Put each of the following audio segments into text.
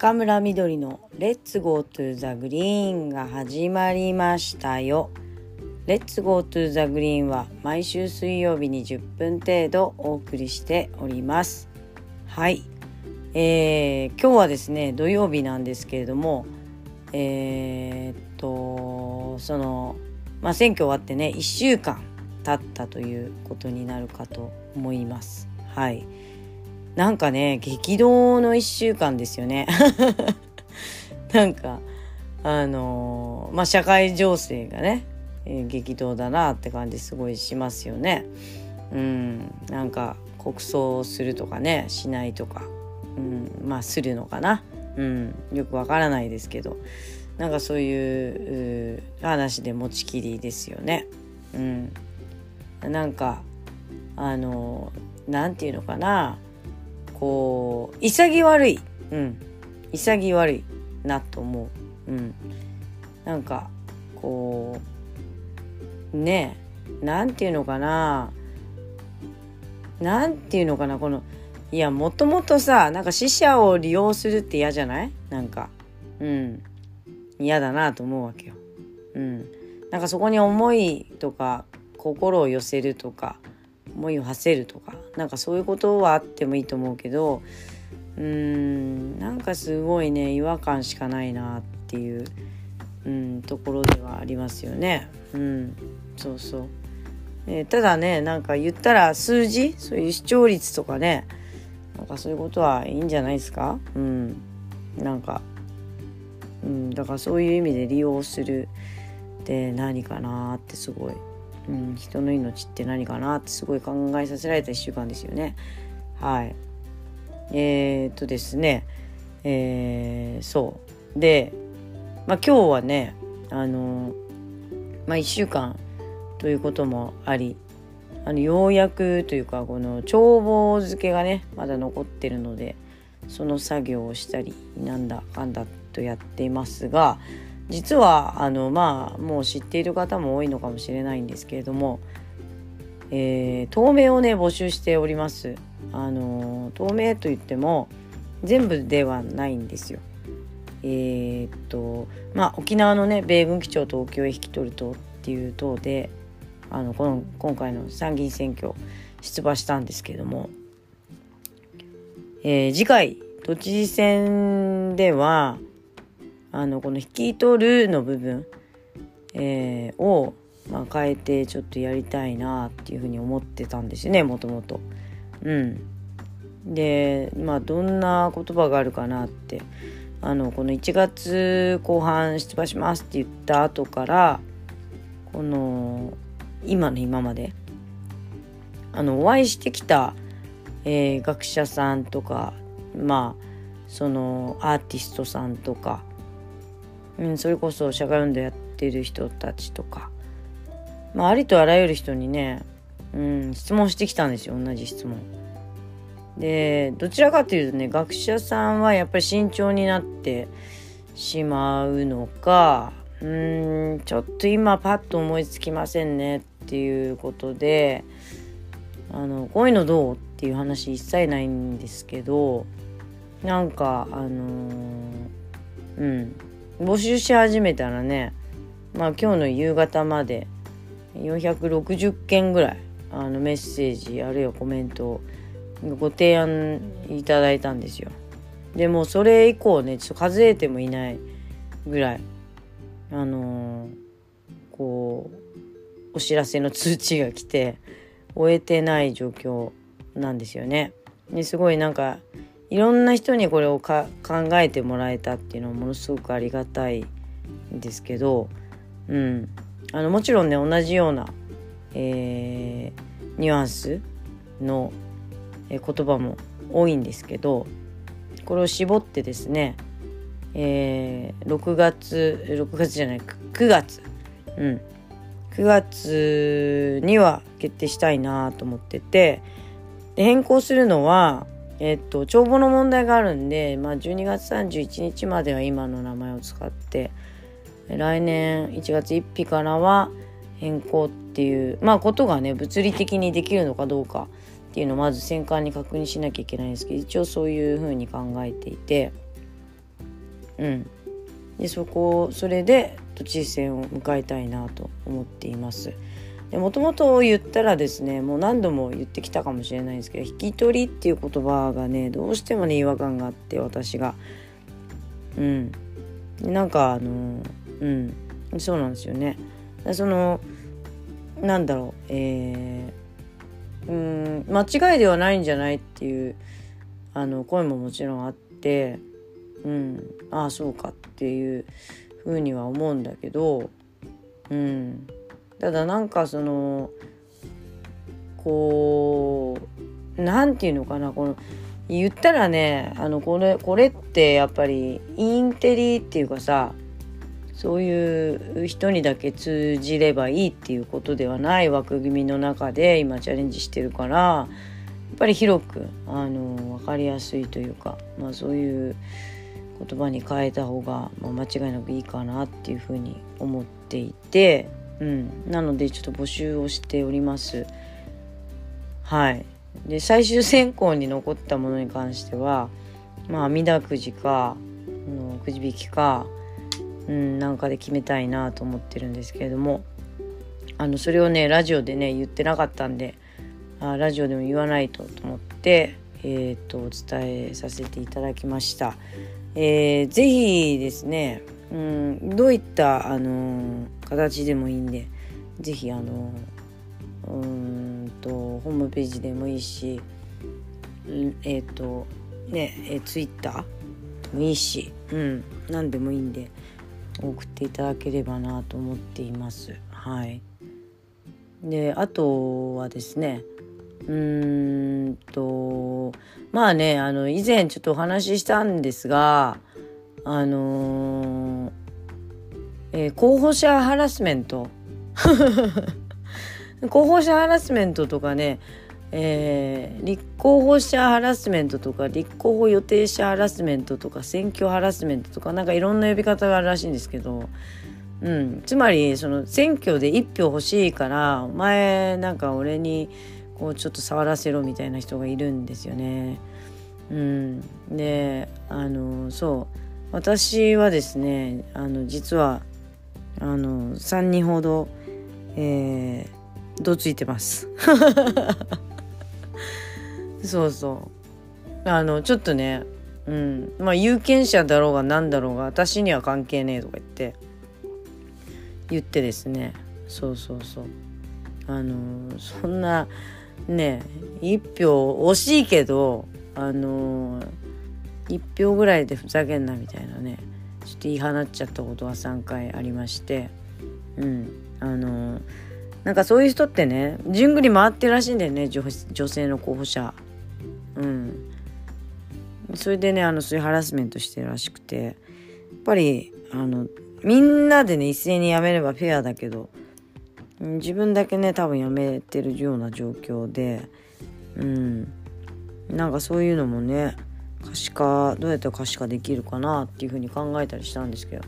中村みどりの Let's Go to the Greenが始まりましたよ。 Let's Go to the Greenは毎週水曜日に10分程度お送りしております。はい。えー、今日はですね、土曜日なんですけれども、えー、っと、その、まあ、選挙終わってね、1週間経ったということになるかと思います。はい。なんかね激動の1週間ですよね。なんかあの、まあ社会情勢がね、えー、激動だなって感じすごいしますよね。うんなんか国葬するとかねしないとか、うん、まあするのかな、うん、よくわからないですけど。なんかそういう話で持ちきりですよね。うん、なんかあのなんていうのかな。こう潔悪い、うん、潔悪いなと思う、うん、なんかこうねえなんていうのかな。なんていうのかなこのいやもともとさなんか死者を利用するって嫌じゃない？なんか。うん。嫌だなと思うわけよ。うん、なんかそこに思いとか心を寄せるとか思いを馳せるとかなんかそういうことはあってもいいと思うけどうーんなんかすごいね違和感しかないなっていう、うん、ところではありますよね。うん、そうそう、え、ただねなんか言ったら数字そういう視聴率とかねなんかそういうことはいいんじゃないですか？うんなんか、うん、だからそういう意味で利用するって何かなってすごいうん、人の命って何かなってすごい考えさせられた1週間ですよね。はい。えー、っとですね、えー、そうで、まあ、今日はねあの、まあ、1週間ということもありあのようやくというかこの帳簿付けがねまだ残ってるのでその作業をしたりなんだかんだとやっていますが実はあのまあもう知っている方も多いのかもしれないんですけれども、えー、透明をね募集しております。あの透明といっても全部ではないんですよ。えー、っとまあ沖縄のね米軍基地を東京へ引き取る党っていう党であのこの今回の参議院選挙出馬したんですけれども、えー、次回都知事選ではあのこの引き取るの部分、えー、を、まあ、変えてちょっとやりたいなっていうふうに思ってたんですよねもともと。うん、でまあどんな言葉があるかなってあのこの1月後半出馬しますって言った後からこの今の今まであのお会いしてきた、えー、学者さんとかまあそのアーティストさんとかうん、それこそ社会運動やってる人たちとか、まあ、ありとあらゆる人にね、うん、質問してきたんですよ。同じ質問。でどちらかというとね学者さんはやっぱり慎重になってしまうのかうーんちょっと今パッと思いつきませんねっていうことであのこういうのどうっていう話一切ないんですけどなんかあのー、うん。募集し始めたらねまあ今日の夕方まで460件ぐらいあのメッセージあるいはコメントをご提案いただいたんですよ。でもそれ以降ねちょっと数えてもいないぐらいあのー、こうお知らせの通知が来て終えてない状況なんですよね。ですごいなんかいろんな人にこれを考えてもらえたっていうのはものすごくありがたいんですけど、うん、あのもちろんね同じような、えー、ニュアンスの、言葉も多いんですけどこれを絞ってですね、えー、6月6月じゃない9月、うん、9月には決定したいなと思ってて変更するのはえっと帳簿の問題があるんで、まあ、12月31日までは今の名前を使って来年1月1日からは変更っていうまあことがね物理的にできるのかどうかっていうのをまず戦艦に確認しなきゃいけないんですけど一応そういうふうに考えていてうん。でそこそれで都知事選を迎えたいなと思っています。もともと言ったらですねもう何度も言ってきたかもしれないんですけど引き取りっていう言葉がねどうしてもね違和感があって私が。うん。なんかあのうん。そうなんですよね。そのなんだろうえー、うん間違いではないんじゃないっていうあの声ももちろんあってうん。ああそうかっていうふうには思うんだけどうん。ただなんかそのこうなんていうのかなこの言ったらねあのこれこれってやっぱりインテリっていうかさそういう人にだけ通じればいいっていうことではない枠組みの中で今チャレンジしてるからやっぱり広くあの分かりやすいというか、まあ、そういう言葉に変えた方が、まあ、間違いなくいいかなっていうふうに思っていて、うん、なのでちょっと募集をしております。はいで最終選考に残ったものに関してはまあ網田くじかのくじ引きか、うん、なんかで決めたいなと思ってるんですけれどもあのそれをねラジオでね言ってなかったんであラジオでも言わないとと思って、えーと、お伝えさせていただきました。えー、ぜひですね、うん、どういった、あの、形でもいいんでぜひあのうんとホームページでもいいしえっ、ー、とねえツイッターでもいいし、うん、何でもいいんで送っていただければなと思っています。はい、であとはですねうーんとまあねあの以前ちょっとお話ししたんですがあのー、えー、候補者ハラスメント。候補者ハラスメントとかね、えー、立候補者ハラスメントとか立候補予定者ハラスメントとか選挙ハラスメントとかなんかいろんな呼び方があるらしいんですけど、うん、つまりその選挙で1票欲しいからお前なんか俺にこうちょっと触らせろみたいな人がいるんですよね。うん、であのそう。私はですねあの実はあの3人ほど、えー、どついてます。そうそう。あのちょっとねうん。まあ有権者だろうが何だろうが私には関係ねえとか言って言ってですね。そうそうそう。あのそんなね一票惜しいけどあの1票ぐらいでふざけんなみたいなね。ちょっと言い放っちゃったことは3回ありまして。うん。あのなんかそういう人ってね順繰り回ってるらしいんだよね女性の候補者。うん。それでねあのそういうハラスメントしてるらしくて。やっぱりあのみんなでね一斉に辞めればフェアだけど自分だけね多分やめてるような状況で。うん。なんかそういうのもね可視化どうやったら可視化できるかなっていうふうに考えたりしたんですけど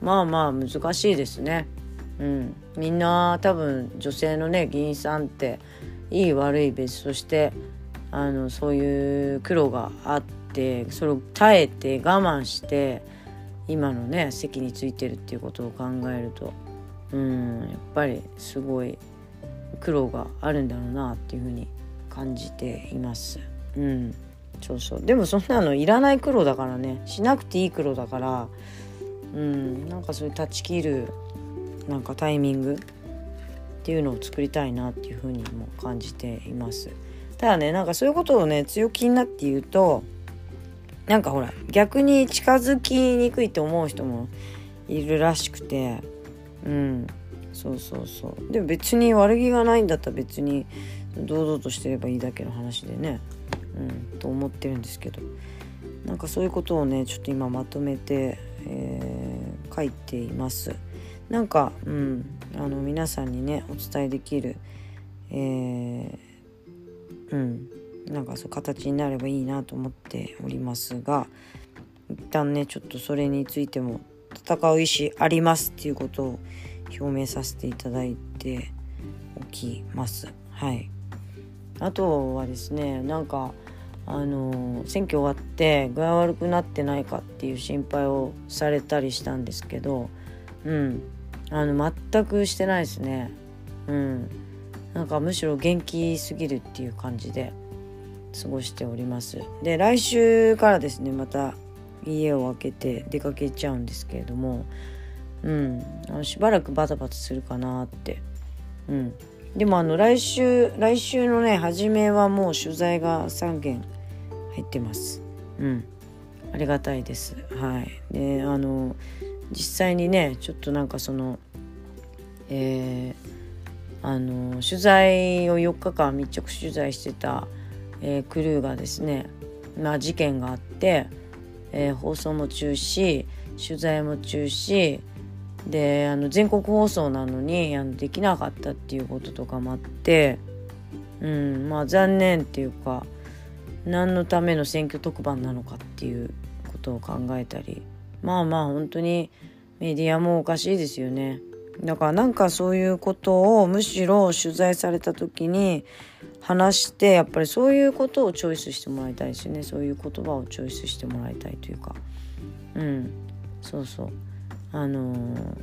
まあまあ難しいですね。うん、みんな多分女性のね議員さんっていい悪い別としてあのそういう苦労があってそれを耐えて我慢して今のね席についてるっていうことを考えるとうんやっぱりすごい苦労があるんだろうなっていうふうに感じています。うんそうそう。でもそんなのいらない苦労だからね。しなくていい苦労だから。うん。なんかそういう断ち切るなんかタイミング。っていうのを作りたいなっていうふうにも感じています。ただねなんかそういうことをね強気になって言うとなんかほら逆に近づきにくいと思う人もいるらしくて。うん。そうそうそう。でも別に悪気がないんだったら別に堂々としてればいいだけの話でね。うんと思ってるんですけどなんかそういうことをねちょっと今まとめて、えー、書いていますなんかうんあの皆さんにねお伝えできるえー、うんなんかそう形になればいいなと思っておりますが一旦ねちょっとそれについても戦う意思ありますっていうことを表明させていただいておきます。はい。あとはですねなんかあの選挙終わって具合悪くなってないかっていう心配をされたりしたんですけどうん。あの全くしてないですね。うん。なんかむしろ元気すぎるっていう感じで過ごしております。で来週からですねまた家を開けて出かけちゃうんですけれどもうん。あのしばらくバタバタするかなって。うん。でもあの来週来週のね初めはもう取材が3件入ってます。うん。ありがたいです。はい。であの実際にねちょっとなんかそのえー、あの取材を4日間密着取材してた、えー、クルーがですねまあ事件があって、えー、放送も中止取材も中止であの全国放送なのにあのできなかったっていうこととかもあってうんまあ残念っていうか何のための選挙特番なのかっていうことを考えたりまあまあ本当にメディアもおかしいですよね。だからなんかそういうことをむしろ取材された時に話してやっぱりそういうことをチョイスしてもらいたいですよね。そういう言葉をチョイスしてもらいたいというか。うん。そうそう。あのー、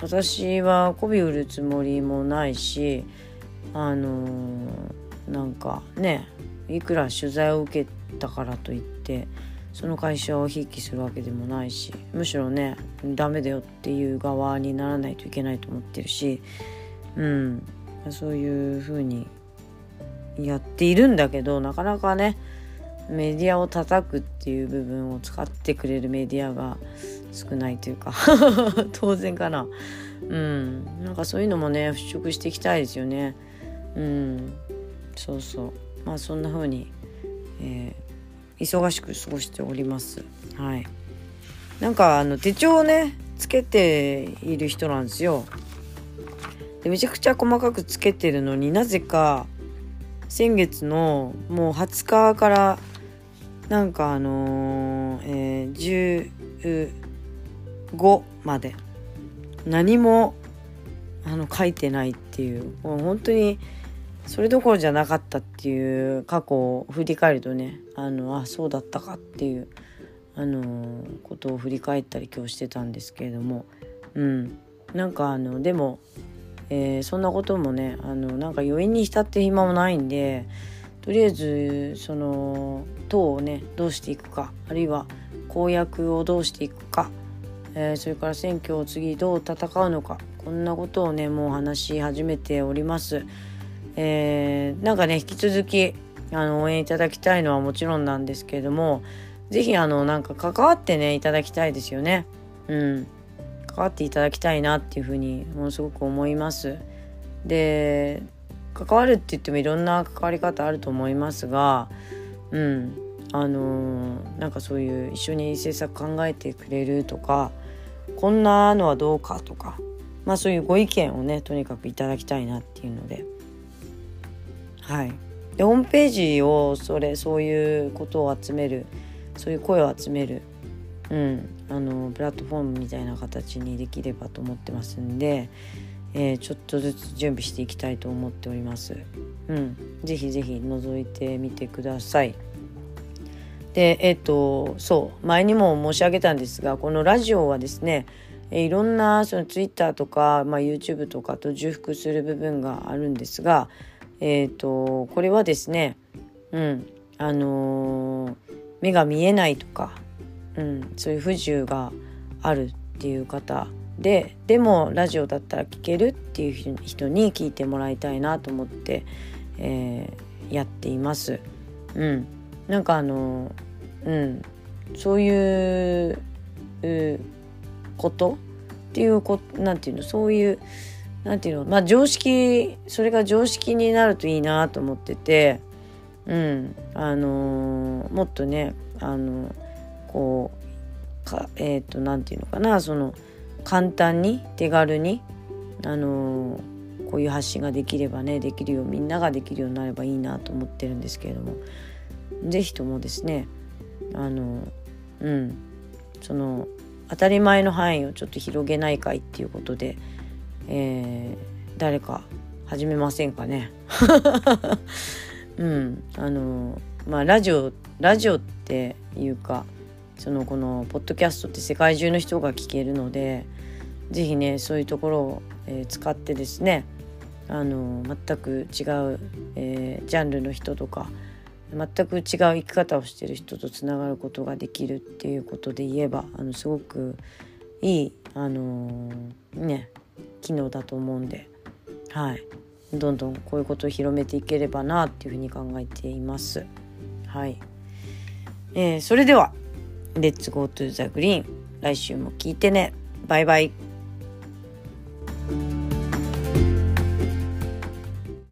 私は媚び売るつもりもないしあのー、なんかねいくら取材を受けたからといってその会社をひいきするわけでもないしむしろねダメだよっていう側にならないといけないと思ってるしうん。そういうふうにやっているんだけどなかなかねメディアを叩くっていう部分を使ってくれるメディアが少ないというか 当然かな。うん。なんかそういうのもね払拭していきたいですよね。うん。そうそう。まあそんな風に、えー、忙しく過ごしております。はい。なんかあの手帳をねつけている人なんですよ。でめちゃくちゃ細かくつけてるのになぜか先月のもう20日からなんかあのー、えー、15まで何もあの書いてないっていうもう本当にそれどころじゃなかったっていう過去を振り返るとねあのあそうだったかっていうあの、ことを振り返ったり今日してたんですけれどもうんなんかあのでも、えー、そんなこともねあのなんか余韻に浸って暇もないんでとりあえずその党をねどうしていくかあるいは公約をどうしていくか、えー、それから選挙を次どう戦うのかこんなことをねもう話し始めております。えー、なんかね引き続きあの応援いただきたいのはもちろんなんですけれども是非あのなんか関わってねいただきたいですよね。うん、関わっていただきたいなっていうふうにものすごく思います。で関わるって言ってもいろんな関わり方あると思いますがうんあのー、なんかそういう一緒に政策考えてくれるとかこんなのはどうかとかまあそういうご意見をねとにかくいただきたいなっていうのではいでホームページをそれそういうことを集めるそういう声を集めるうんあのプラットフォームみたいな形にできればと思ってますんでえー、ちょっとずつ準備していきたいと思っております。うん、ぜひぜひ覗いてみてください。で、えっ、と、そう、前にも申し上げたんですが、このラジオはですね、いろんなその Twitter とか、まあ、YouTube とかと重複する部分があるんですが、えっ、ー、と、これはですね、うん、あの目が見えないとか、うん、そういう不自由があるっていう方ででもラジオだったら聞けるっていう人に聞いてもらいたいなと思って、えー、やっています。うん、なんかあの、うん、そういうことっていうこなんていうのそういうなんていうの？まあ常識それが常識になるといいなと思ってて、うん。あのー、もっとねあのこうかえっ、ー、となんていうのかな？その簡単に手軽にあのー、こういう発信ができればねできるようみんなができるようになればいいなと思ってるんですけれども。是非ともですねあのうん。その当たり前の範囲をちょっと広げないかいっていうことで、えー、誰か始めませんかね。うん。あのまあラジオラジオっていうかそのこのポッドキャストって世界中の人が聞けるので是非ねそういうところを、えー、使ってですねあの全く違う、えー、ジャンルの人とか全く違う生き方をしてる人とつながることができるっていうことで言えばあのすごくいい、あのー、ね機能だと思うんで、はい、どんどんこういうことを広めていければなっていうふうに考えています。はい。えー、それでは「レッツゴートゥーザグリーン」来週も聞いてね。バイバイ。